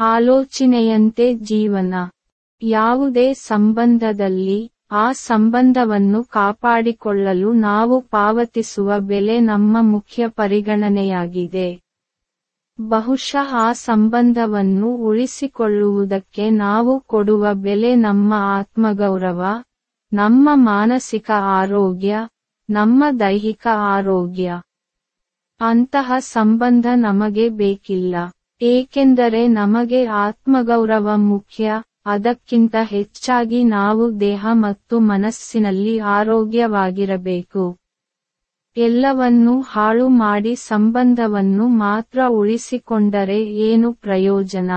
ಆಲೋಚನೆಯಂತೆ ಜೀವನ. ಯಾವುದೇ ಸಂಬಂಧದಲ್ಲಿ ಆ ಸಂಬಂಧವನ್ನು ಕಾಪಾಡಿಕೊಳ್ಳಲು ನಾವು ಪಾವತಿಸುವ ಬೆಲೆ ನಮ್ಮ ಮುಖ್ಯ ಪರಿಗಣನೆಯಾಗಿದೆ. ಬಹುಶಃ ಆ ಸಂಬಂಧವನ್ನು ಉಳಿಸಿಕೊಳ್ಳುವುದಕ್ಕೆ ನಾವು ಕೊಡುವ ಬೆಲೆ ನಮ್ಮ ಆತ್ಮಗೌರವ, ನಮ್ಮ ಮಾನಸಿಕ ಆರೋಗ್ಯ, ನಮ್ಮ ದೈಹಿಕ ಆರೋಗ್ಯ. ಅಂತಹ ಸಂಬಂಧ ನಮಗೆ ಬೇಕಿಲ್ಲ. ಏಕೆಂದರೆ ನಮಗೆ ಆತ್ಮಗೌರವ ಮುಖ್ಯ, ಅದಕ್ಕಿಂತ ಹೆಚ್ಚಾಗಿ ನಾವು ದೇಹ ಮತ್ತು ಮನಸ್ಸಿನಲ್ಲಿ ಆರೋಗ್ಯವಾಗಿರಬೇಕು. ಎಲ್ಲವನ್ನೂ ಹಾಳು ಮಾಡಿ ಸಂಬಂಧವನ್ನು ಮಾತ್ರ ಉಳಿಸಿಕೊಂಡರೆ ಏನು ಪ್ರಯೋಜನ?